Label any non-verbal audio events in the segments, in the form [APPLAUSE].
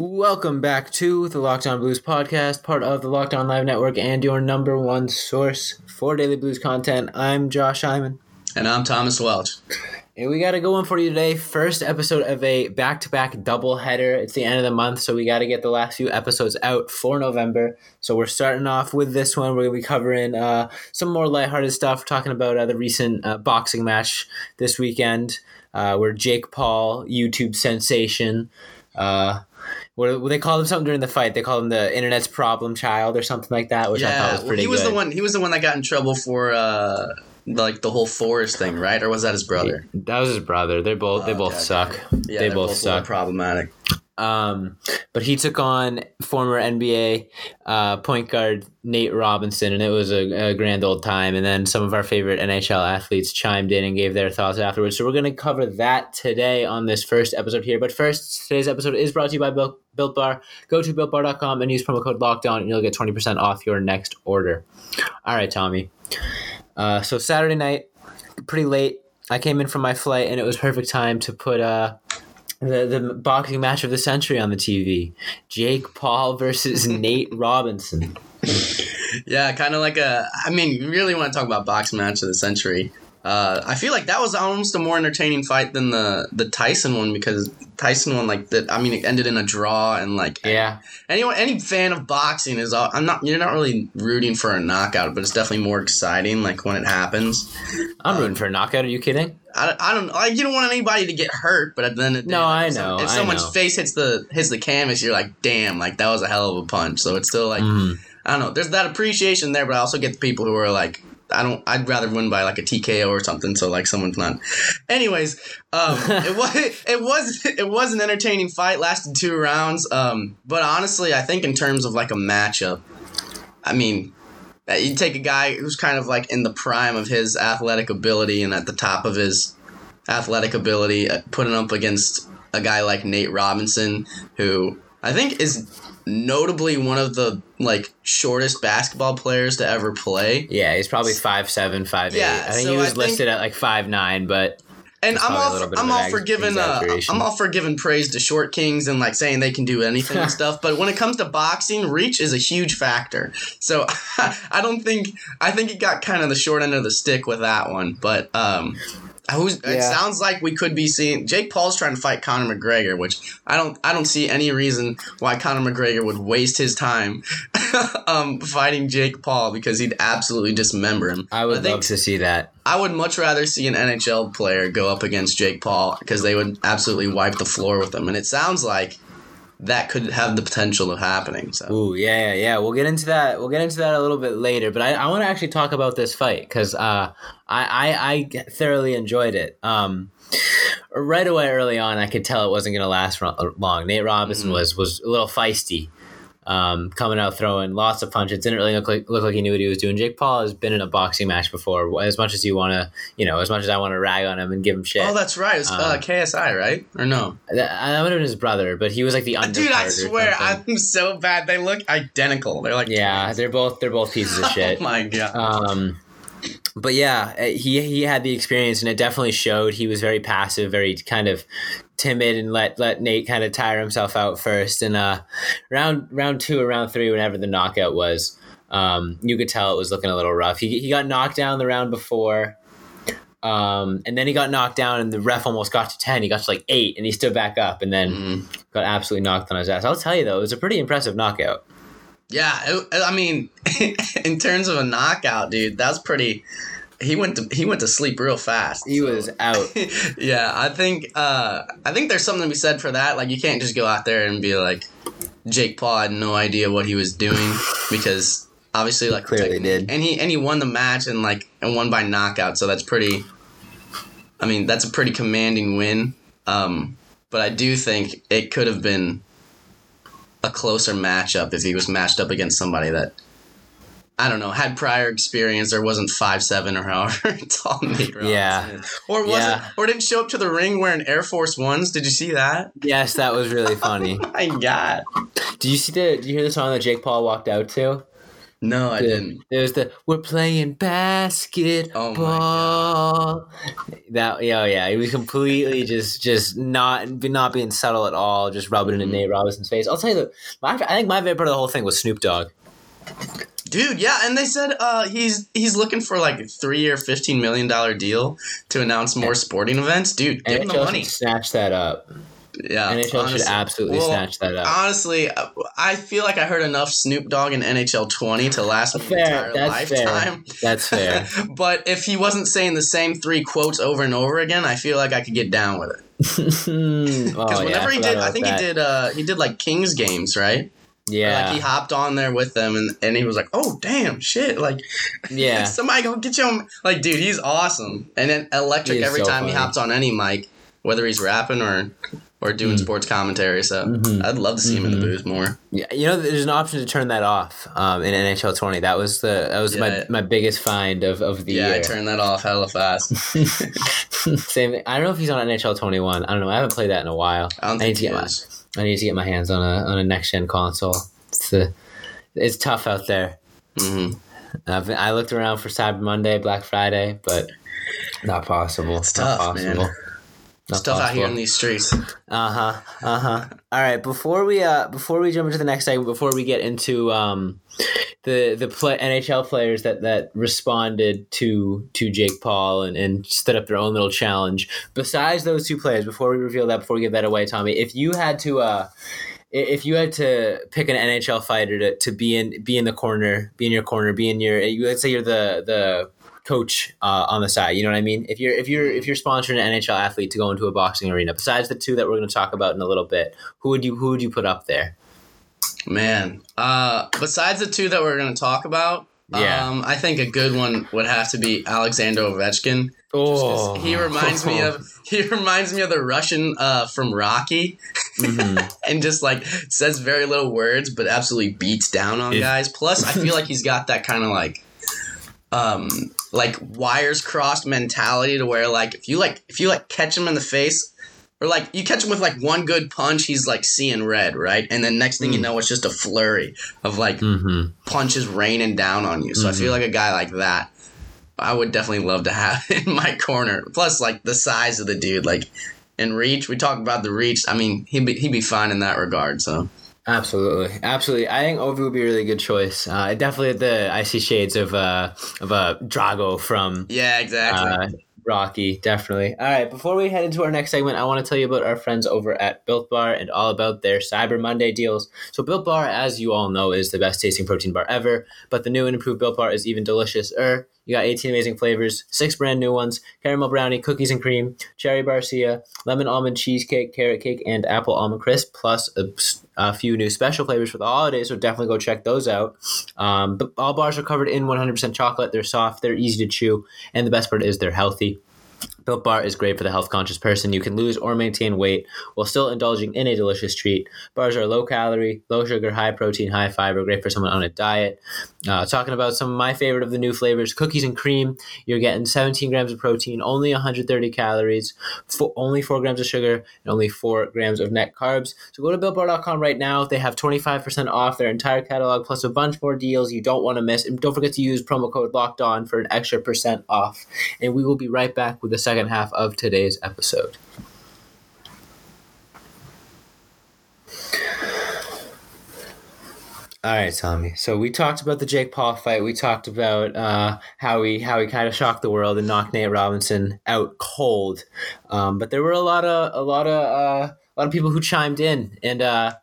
Welcome back to the Locked On Blues podcast, part of the Locked On Live Network and your number one source for daily blues content. I'm Josh Hyman. And I'm Thomas Welch. And we got to go one for you today. First episode of a back to back double header. It's the end of the month, so we got to get the last few episodes out for November. So we're starting off with this one. We're going to be covering uh, some more lighthearted stuff, talking about uh, the recent uh, boxing match this weekend uh, where Jake Paul, YouTube sensation, uh, what they called him something during the fight. They called him the internet's problem child or something like that, which I thought was pretty. he was good. the one. He was the one that got in trouble for uh, like the whole forest thing, right? Or was that his brother? That was his brother. They're both they Oh, both okay, suck. Yeah, they they're both suck. Problematic. Um, but he took on former NBA uh, point guard Nate Robinson, and it was a, a grand old time. And then some of our favorite NHL athletes chimed in and gave their thoughts afterwards. So we're going to cover that today on this first episode here. But first, today's episode is brought to you by Built, Built Bar. Go to builtbar.com and use promo code LOCKED ON, and you'll get 20% off your next order. All right, Tommy. Uh, so Saturday night, pretty late. I came in from my flight, and it was perfect time to put uh, the the boxing match of the century on the TV. Jake Paul versus [LAUGHS] Nate Robinson. Yeah, kind of like a. I mean, you really want to talk about boxing match of the century. Uh, I feel like that was almost a more entertaining fight than the the Tyson one because Tyson one like that. I mean, it ended in a draw and like Yeah, anyone any fan of boxing is. all I'm not. You're not really rooting for a knockout, but it's definitely more exciting like when it happens. I'm rooting for a knockout. Are you kidding? I, I don't like you don't want anybody to get hurt, but at the end of the day, No, like, I know, If someone's know. face hits the hits the canvas, you're like, damn, like that was a hell of a punch. So it's still like Mhm. I don't know. There's that appreciation there, but I also get the people who are like, I don't. I'd rather win by like a TKO or something. So like someone's not. Anyways, um, it was [LAUGHS] it was it was an entertaining fight. Lasted two rounds. Um, but honestly, I think in terms of like a matchup, I mean, uh, you take a guy who's kind of like in the prime of his athletic ability and at the top of his athletic ability, uh, putting up against a guy like Nate Robinson, who I think is notably one of the like shortest basketball players to ever play. Yeah, he's probably five seven, five eight. Yeah, I think so he was think- listed at like five nine, but And I'm all little for, of I'm all for giving uh. I'm all for giving praise to short kings and like saying they can do anything and [LAUGHS] stuff. But when it comes to boxing, reach is a huge factor. So [LAUGHS] I don't think I think he got kind of the short end of the stick with that one. But um, who's, it sounds like we could be seeing Jake Paul's trying to fight Conor McGregor, which I don't I don't see any reason why Conor McGregor would waste his time [LAUGHS] um, fighting Jake Paul because he'd absolutely dismember him. I would think love to see that. I would much rather see an NHL player go up against Jake Paul because they would absolutely wipe the floor with him. And it sounds like that could have the potential of happening. So Ooh, yeah, yeah, yeah. We'll get into that. We'll get into that a little bit later. But I, I want to actually talk about this fight because uh, I, I, I thoroughly enjoyed it. Um, right away, early on, I could tell it wasn't going to last long. Nate Robinson Mhm. was was a little feisty, um, coming out throwing lots of punches. Didn't really look like look like he knew what he was doing. Jake Paul has been in a boxing match before. As much as you want to, you know, as much as I want to rag on him and give him shit. Oh, that's right. It's uh, Uh, KSI, right? Or no? that, that would have been his brother, but he was like the undercard. Dude, I swear. I'm so bad. They look identical. They're like yeah, twins. they're both they're both pieces of [LAUGHS] shit. Oh my god. Um, but yeah, uh, he he had the experience, and it definitely showed. He was very passive, very kind of timid, and let let Nate kind of tire himself out first. And uh, round round two or round three, whenever the knockout was, um, you could tell it was looking a little rough. He he got knocked down the round before. Um, and then he got knocked down, and the ref almost got to ten. He got to like eight, and he stood back up, and then Mhm. got absolutely knocked on his ass. I'll tell you though, it was a pretty impressive knockout. Yeah, it, I mean, [LAUGHS] in terms of a knockout, dude, that's pretty. He went to he went to sleep real fast. He so- was out. [LAUGHS] yeah, I think uh, I think there's something to be said for that. Like you can't just go out there and be like, Jake Paul had no idea what he was doing because obviously like clearly did. and he and he won the match and like and won by knockout. So that's pretty. I mean, that's a pretty commanding win. Um, but I do think it could have been a closer matchup if he was matched up against somebody that I don't know had prior experience or wasn't five seven or however [LAUGHS] tall Nate Robinson Yeah. is. or wasn't Yeah. or didn't show up to the ring wearing Air Force Ones. Did you see that? Yes, that was really [LAUGHS] funny. My God, Did you see the? Did you hear the song that Jake Paul walked out to? No, I didn't. There was the "We're playing basketball." Oh That yeah, yeah. He was completely [LAUGHS] just just not not being subtle at all, just rubbing it in Mhm. Nate Robinson's face. I'll tell you, the, my I think my favorite part of the whole thing was Snoop Dogg. Dude, yeah, and they said uh, he's he's looking for like a three year, fifteen million dollar deal to announce more sporting events. Dude, give him the money. snatch that up. Yeah, NHL should absolutely Well, snatch that up. Honestly, uh, I feel like I heard enough Snoop Dogg in NHL 20 to last my Fair, entire that's fair. lifetime. That's fair. [LAUGHS] but if he wasn't saying the same three quotes over and over again, I feel like I could get down with it. [LAUGHS] Because Because whenever he did, I think he did. Uh, he did like Kings games, right? Or, Yeah, like he hopped on there with them, and and he was like, "Oh damn, shit!" Like, yeah. [LAUGHS] somebody go get you. Like, dude, he's awesome, and then electric every so time he hops on any mic, whether he's rapping or or doing Mm. sports commentary. So Mhm. I'd love to see him in the Mhm. booth more. Yeah, you know, there's an option to turn that off um, in NHL 20. That was the that was Yeah. my, my biggest find of, of the year. Yeah, I turned that off hella fast. [LAUGHS] Same thing. I don't know if he's on NHL 21. I don't know. I haven't played that in a while. I don't I need think to get my. I need to get my hands on a on a next gen console. It's the it's tough out there. hmm I've I looked around for Cyber Monday, Black Friday, but not possible. It's not tough, man. Possible. Not Stuff out here in these streets. Uh huh. Uh huh. All right. Before we uh before we jump into the next segment, before we get into um the the play, NHL players that that responded to to Jake Paul and and stood up their own little challenge. Besides those two players, before we reveal that, before we give that away, Tommy, if you had to uh if you had to pick an NHL fighter to, to be in be in the corner, be in your corner, be in your you let's say you're the the coach uh, on the side. You know what I mean? If you're if you're if you're sponsoring an NHL athlete to go into a boxing arena, besides the two that we're going to talk about in a little bit, who would you who would you put up there? Man, uh, besides the two that we're going to talk about, Yeah. um, I think a good one would have to be Alexander Ovechkin. Oh, He reminds me of [LAUGHS] he reminds me of the Russian uh, from Rocky, Mhm. [LAUGHS] and just like says very little words, but absolutely beats down on If- guys. Plus, I feel like he's got that kind of like, um, like wires crossed mentality to where like if you like if you like catch him in the face. Or like you catch him with like one good punch, he's like seeing red, right? And then next thing you Mm. know, it's just a flurry of like Mhm. punches raining down on you. So I Mhm. feel like a guy like that, I would definitely love to have [LAUGHS] in my corner. Plus, like the size of the dude, like in reach. We talk about the reach. I mean, he'd be he'd be fine in that regard. So Absolutely, absolutely. I think Ovi would be a really good choice. Uh, definitely at the I see shades of uh of uh, Drago from yeah, exactly. uh, Rocky, definitely. All right, before we head into our next segment, I want to tell you about our friends over at Built Bar and all about their Cyber Monday deals. So, Built Bar, as you all know, is the best tasting protein bar ever, but the new and improved Built Bar is even delicious. Er, you got 18 amazing flavors, six brand new ones caramel brownie, cookies and cream, cherry barcia, lemon almond cheesecake, carrot cake, and apple almond crisp, plus a, a few new special flavors for the holidays. So, definitely go check those out. Um, but all bars are covered in 100% chocolate. They're soft, they're easy to chew, and the best part is they're healthy. Built Bar is great for the health conscious person. You can lose or maintain weight while still indulging in a delicious treat. Bars are low calorie, low sugar, high protein, high fiber, great for someone on a diet. Uh, talking about some of my favorite of the new flavors cookies and cream. You're getting 17 grams of protein, only 130 calories, only 4 grams of sugar, and only 4 grams of net carbs. So go to BuiltBar.com right now. They have 25% off their entire catalog plus a bunch more deals you don't want to miss. And don't forget to use promo code LOCKED ON for an extra percent off. And we will be right back with the second half of today's episode. All right, Tommy. So we talked about the Jake Paul fight. We talked about uh, how he how he kind of shocked the world and knocked Nate Robinson out cold. Um, but there were a lot of a lot of uh, a lot of people who chimed in and uh,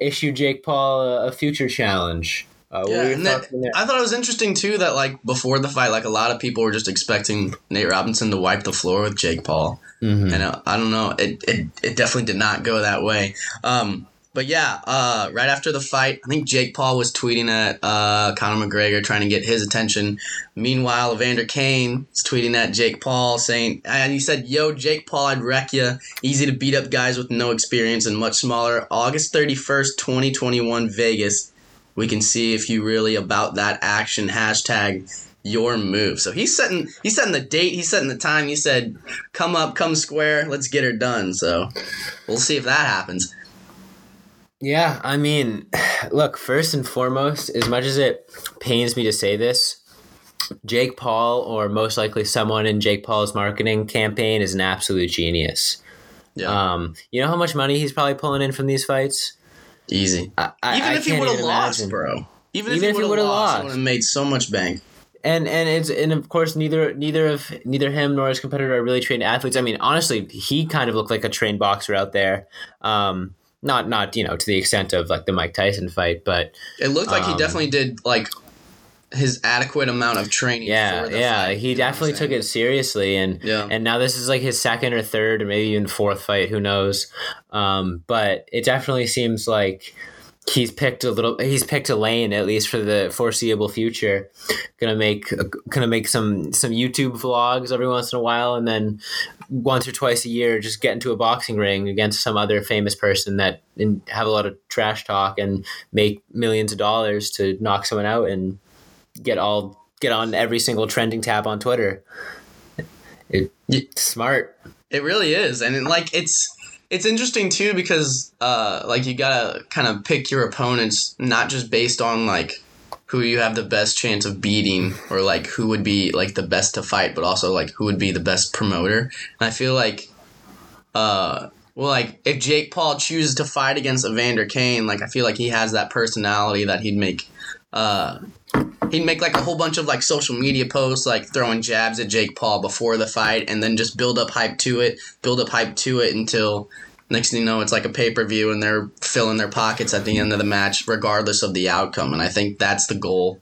issued Jake Paul a, a future challenge. Uh, yeah, and thoughts that, on? I thought it was interesting too that like before the fight, like a lot of people were just expecting Nate Robinson to wipe the floor with Jake Paul. Mhm. And uh, I don't know, it, it it definitely did not go that way. Um, but yeah, uh, right after the fight, I think Jake Paul was tweeting at uh, Conor McGregor trying to get his attention. Meanwhile, Evander Kane is tweeting at Jake Paul saying, and he said, "Yo, Jake Paul, I'd wreck ya. Easy to beat up guys with no experience and much smaller. August thirty first, twenty twenty one, Vegas. We can see if you really about that action. Hashtag." Your move. So he's setting he's setting the date, he's setting the time. He said, "Come up, come square, let's get her done." So we'll see if that happens. Yeah, I mean, [SIGHS] look, first and foremost, as much as it pains me to say this, Jake Paul, or most likely someone in Jake Paul's marketing campaign, is an absolute genius. Yeah, Um, you know how much money he's probably pulling in from these fights? Easy. I, I- Even if he would have lost, bro. Even, Even if he would have lost, he lost. would have made so much bank. and and it's and of course neither neither of neither him nor his competitor are really trained athletes. I mean, honestly, he kind of looked like a trained boxer out there. Um, not not you know to the extent of like the Mike Tyson fight, but It looked like he Um, definitely did like his adequate amount of training. yeah, for the yeah, fight, he you know what I'm definitely took it seriously, and Yeah. and now this is like his second or third or maybe even fourth fight. Who knows? Um, but it definitely seems like he's picked a little. He's picked a lane at least for the foreseeable future. Gonna make gonna make some some YouTube vlogs every once in a while, and then once or twice a year, just get into a boxing ring against some other famous person that and have a lot of trash talk and make millions of dollars to knock someone out and get all get on every single trending tab on Twitter. It, it's smart. It really is, and it, like it's it's interesting too because uh like you gotta kind of pick your opponents not just based on like who you have the best chance of beating or like who would be like the best to fight, but also like who would be the best promoter. And I feel like uh well like if Jake Paul chooses to fight against Evander Kane, like I feel like he has that personality that he'd make uh he'd make like a whole bunch of like social media posts like throwing jabs at Jake Paul before the fight and then just build up hype to it, build up hype to it until next thing you know it's like a pay-per-view and they're filling their pockets at the end of the match regardless of the outcome. And I think that's the goal.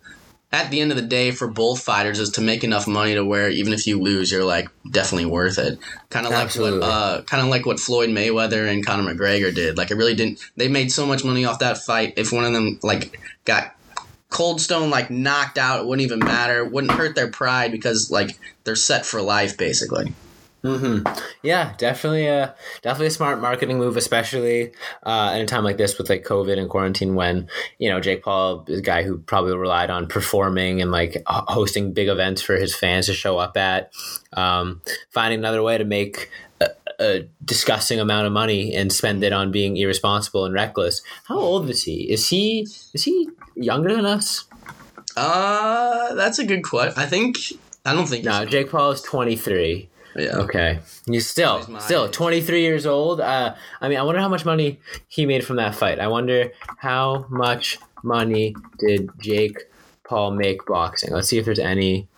At the end of the day for both fighters is to make enough money to where even if you lose you're like definitely worth it. Kind of like what uh kind of like what Floyd Mayweather and Conor McGregor did. Like it really didn't they made so much money off that fight. If one of them like got Cold Stone like knocked out, it wouldn't even matter. It wouldn't hurt their pride because like they're set for life basically. hmm Yeah, definitely a definitely a smart marketing move, especially uh, in a time like this with like COVID and quarantine, when you know Jake Paul is a guy who probably relied on performing and like hosting big events for his fans to show up at. Um, finding another way to make a, disgusting amount of money and spend it on being irresponsible and reckless. How old is he? Is he is he younger than us? Uh, that's a good question. I think I don't think No, Jake Paul is twenty three. yeah. Okay, he's still He's still age. 23 years old. Uh, I mean, I wonder how much money he made from that fight. I wonder how much money did Jake Paul make boxing. Let's see if there's any.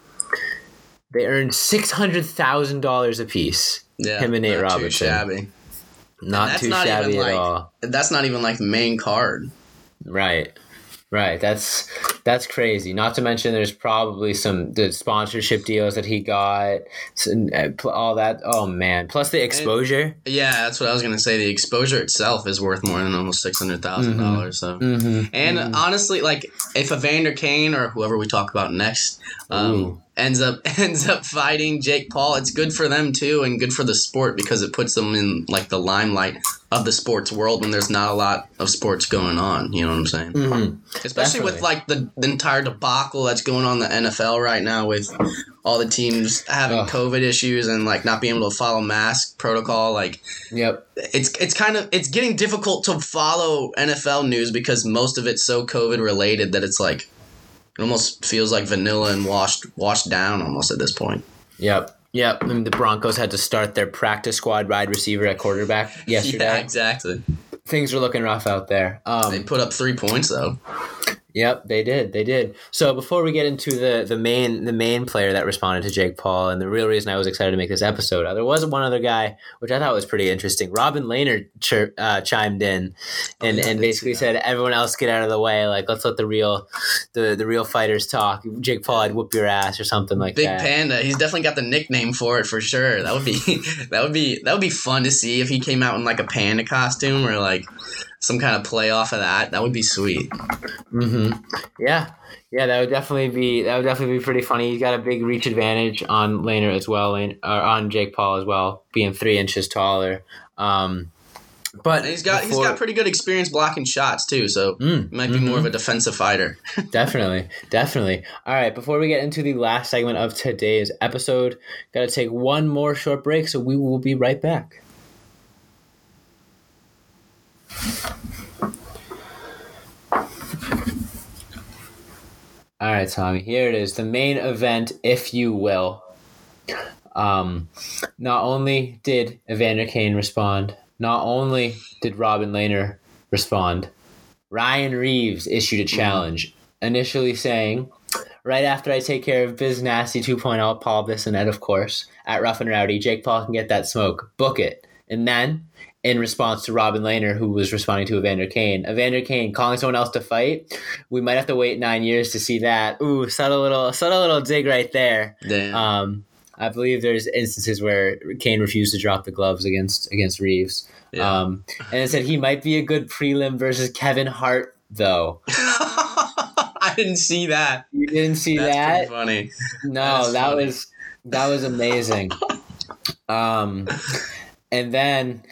They earned six hundred thousand dollars a piece. Yeah, Him and Nate not Robinson. Too shabby. Not too not shabby at like- all. That's not even like the main card. Right. Right. That's that's crazy. Not to mention, there's probably some the sponsorship deals that he got, uh, all that. Oh man! Plus the exposure. Yeah, that's what I was gonna say. The exposure itself is worth more than almost six hundred thousand dollars. So. Mm-hmm. And honestly, like if Evander Kane or whoever we talk about next um, ends up [LAUGHS] ends up fighting Jake Paul, it's good for them too, and good for the sport because it puts them in like the limelight of the sports world when there's not a lot of sports going on. You know what I'm saying? Mm-hmm. Especially with like the, the entire debacle that's going on in the NFL right now with all the teams having Ugh. COVID issues and like not being able to follow mask protocol. Like Yep. it's it's kind of it's getting difficult to follow NFL news because most of it's so COVID related that it's like it almost feels like vanilla and washed washed down almost at this point. Yep. Yep. I mean, the Broncos had to start their practice squad wide receiver at quarterback [LAUGHS] yesterday. Yeah, exactly. Things are looking rough out there. Um, They put up three points though. Yep, they did. They did. So before we get into the the main the main player that responded to Jake Paul and the real reason I was excited to make this episode, uh, there was one other guy which I thought was pretty interesting. Robin Lehner chir- uh, chimed in and, yeah, and basically said, "Everyone else get out of the way. Like let's let the real the the real fighters talk. Jake Paul, I'd whoop your ass or something like Big that." Big Panda. He's definitely got the nickname for it for sure. That would be [LAUGHS] that would be that would be fun to see if he came out in like a panda costume or like some kind of play off of that. That would be sweet. Mm-hmm. Yeah, yeah, that would definitely be that would definitely be pretty funny. He's got a big reach advantage on Lehner as well, Lane, or on Jake Paul as well, being three inches taller. Um, but And he's got he's before- got pretty good experience blocking shots too, so Mm, he might be more of a defensive fighter. [LAUGHS] definitely, definitely. All right, before we get into the last segment of today's episode, got to take one more short break, so we will be right back. All right, Tommy. Here it is, the main event, if you will. Um, not only did Evander Kane respond, not only did Robin Lehner respond, Ryan Reaves issued a challenge, initially saying, "Right after I take care of Biz Nasty 2.0, Paul Bissonnette, of course, at Rough and Rowdy, Jake Paul can get that smoke. Book it." And then, in response to Robin Lehner, who was responding to Evander Kane, Evander Kane calling someone else to fight. We might have to wait nine years to see that. Ooh, subtle little, subtle little dig right there. Damn. Um, I believe there's instances where Kane refused to drop the gloves against against Reaves. Yeah. Um, and it said he might be a good prelim versus Kevin Hart, though. [LAUGHS] I didn't see that. You didn't see That's that? funny. No, That's that funny. was that was amazing. [LAUGHS] um, and then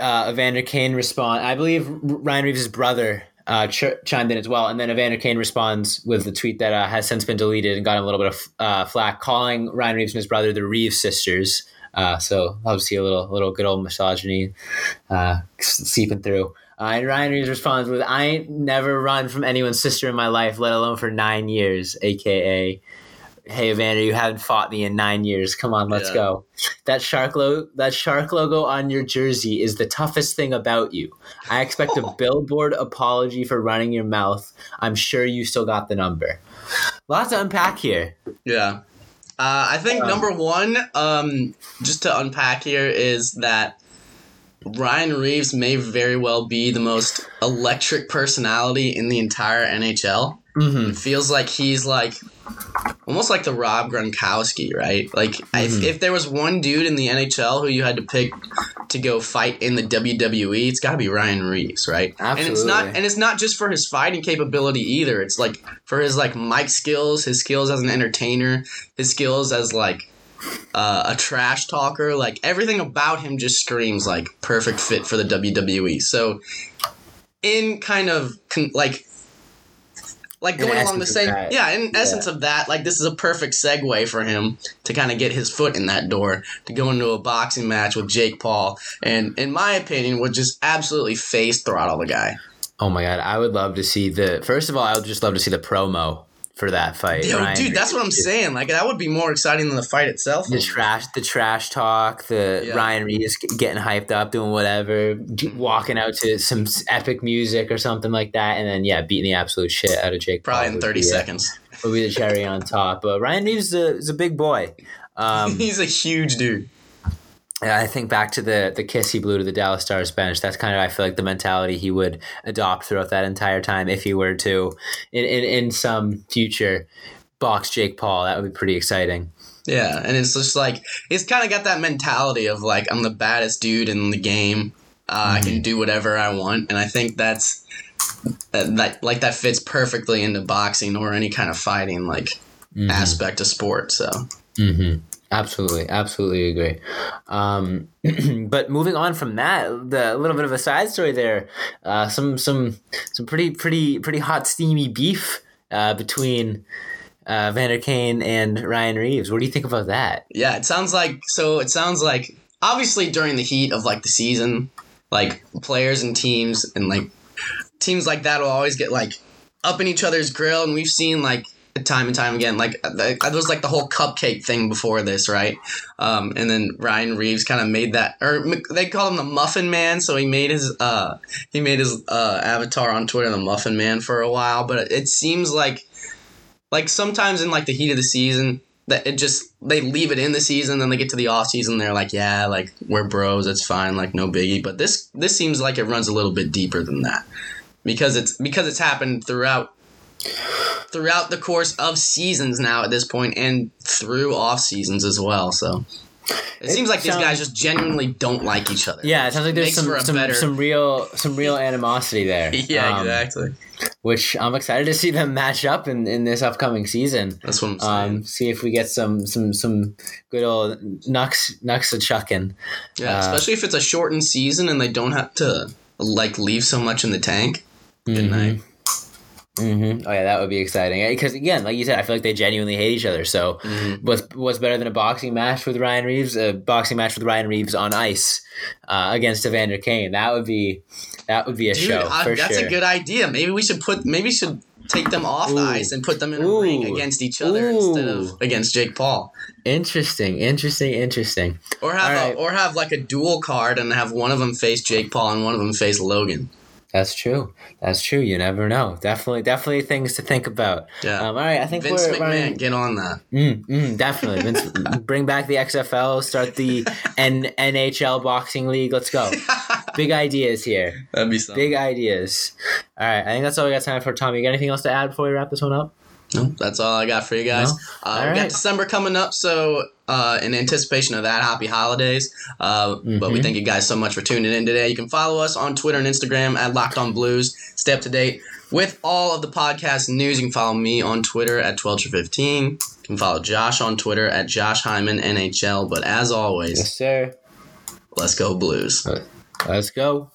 uh, Evander Kane respond. I believe Ryan Reaves' brother uh, ch- chimed in as well, and then Evander Kane responds with the tweet that uh, has since been deleted and got a little bit of uh, flack, calling Ryan Reaves and his brother the Reaves sisters. Uh, so obviously a little little good old misogyny uh, seeping through. Uh, and Ryan Reaves responds with, "I ain't never run from anyone's sister in my life, let alone for nine years." AKA, "Hey Evander, you haven't fought me in nine years. Come on, let's Yeah. go." That shark logo, that shark logo on your jersey is the toughest thing about you. I expect a [LAUGHS] billboard apology for running your mouth. I'm sure you still got the number. Lots to unpack here. Yeah. Uh, I think Um, number one, um, just to unpack here, is that Ryan Reaves may very well be the most electric personality in the entire NHL. Mm-hmm. It feels like he's like almost like the Rob Gronkowski, right? Like if, Mhm. if there was one dude in the NHL who you had to pick to go fight in the WWE, it's got to be Ryan Reaves, right? Absolutely. And it's not and it's not just for his fighting capability either. It's like for his like mic skills, his skills as an entertainer, his skills as like uh, a trash talker. Like everything about him just screams like perfect fit for the WWE. So in kind of con- like like going along the same yeah in essence of that like this is a perfect segue for him to kind of get his foot in that door to go into a boxing match with jake paul and in my opinion would just absolutely face throttle the guy Oh my god, I would love to see the. First of all, I would just love to see the promo for that fight. Yo, Ryan. dude that's what i'm saying. Like that would be more exciting than the fight itself. The trash the trash talk the Yeah. ryan reaves getting hyped up doing whatever walking out to some epic music or something like that and then yeah beating the absolute shit out of jake probably Paul in 30 be, uh, seconds. would be the cherry on top but ryan reaves is a, is a big boy. [LAUGHS] Um, he's a huge dude I think back to the the kiss he blew to the Dallas Stars bench. That's kind of I feel like the mentality he would adopt throughout that entire time if he were to in in, in some future box Jake Paul. That would be pretty exciting. Yeah, and it's just like he's kind of got that mentality of like I'm the baddest dude in the game. Uh, I can do whatever I want, and I think that's that, that like that fits perfectly into boxing or any kind of fighting like Mhm. aspect of sport. So Mm-hmm. Absolutely, absolutely agree. Um, [CLEARS THROAT] but moving on from that, the a little bit of a side story there. Uh, some some some pretty pretty pretty hot steamy beef uh, between uh, Vander Kane and Ryan Reaves. What do you think about that? yeah, it sounds like so. It sounds like obviously during the heat of like the season, like players and teams and like teams like that will always get like up in each other's grill, and we've seen like time and time again. Like there was like the whole cupcake thing before this, right? Um, and then Ryan Reaves kind of made that, or they call him the Muffin Man. So he made his uh, he made his uh, avatar on Twitter the Muffin Man for a while. But it seems like like sometimes in like the heat of the season that it just they leave it in the season then they get to the off season they're like yeah like we're bros it's fine like no biggie but this this seems like it runs a little bit deeper than that because it's because it's happened throughout throughout the course of seasons now at this point and through off seasons as well so It, seems like these guys just genuinely don't like each other. Yeah, it sounds like there's some some, better- some real some real animosity there. [LAUGHS] Yeah, Um, exactly. Which I'm excited to see them match up in, in this upcoming season. That's what I'm saying. Um, see if we get some some some good old Nux Nux a chucking. yeah, uh, especially if it's a shortened season and they don't have to like leave so much in the tank. Good Mhm. night. Hmm Oh yeah, that would be exciting. Because again, like you said, I feel like they genuinely hate each other. So Mhm. what's what's better than a boxing match with Ryan Reaves? A boxing match with Ryan Reaves on ice uh, against Evander Kane. That would be that would be a Dude, show I- for that's sure. a good idea. Maybe we should put. Maybe we should take them off the ice and put them in a Ooh. ring against each other instead of against Jake Paul. interesting, interesting, interesting. Or have a, right. or have like a dual card and have one of them face Jake Paul and one of them face Logan. That's true. That's true. You never know. Definitely, definitely things to think about. Yeah. Um, all right, I think Vince we're McMahon, running. get on that. Mm, mm, definitely. Vince, [LAUGHS] bring back the XFL. Start the [LAUGHS] N- NHL boxing league. Let's go. [LAUGHS] Big ideas here. That'd be something. Big ideas. All right, I think that's all we got time for. Tommy, you got anything else to add before we wrap this one up? No, that's all I got for you guys. No? Uh, we right. got December coming up, so uh, in anticipation of that, happy holidays. Uh, But we Mhm. thank you guys so much for tuning in today. You can follow us on Twitter and Instagram at Locked On Blues. Stay up to date with all of the podcast news. You can follow me on Twitter at 12 to Fifteen. You can follow Josh on Twitter at Josh Hyman NHL. But as always, Yes, sir. let's go Blues. Let's go.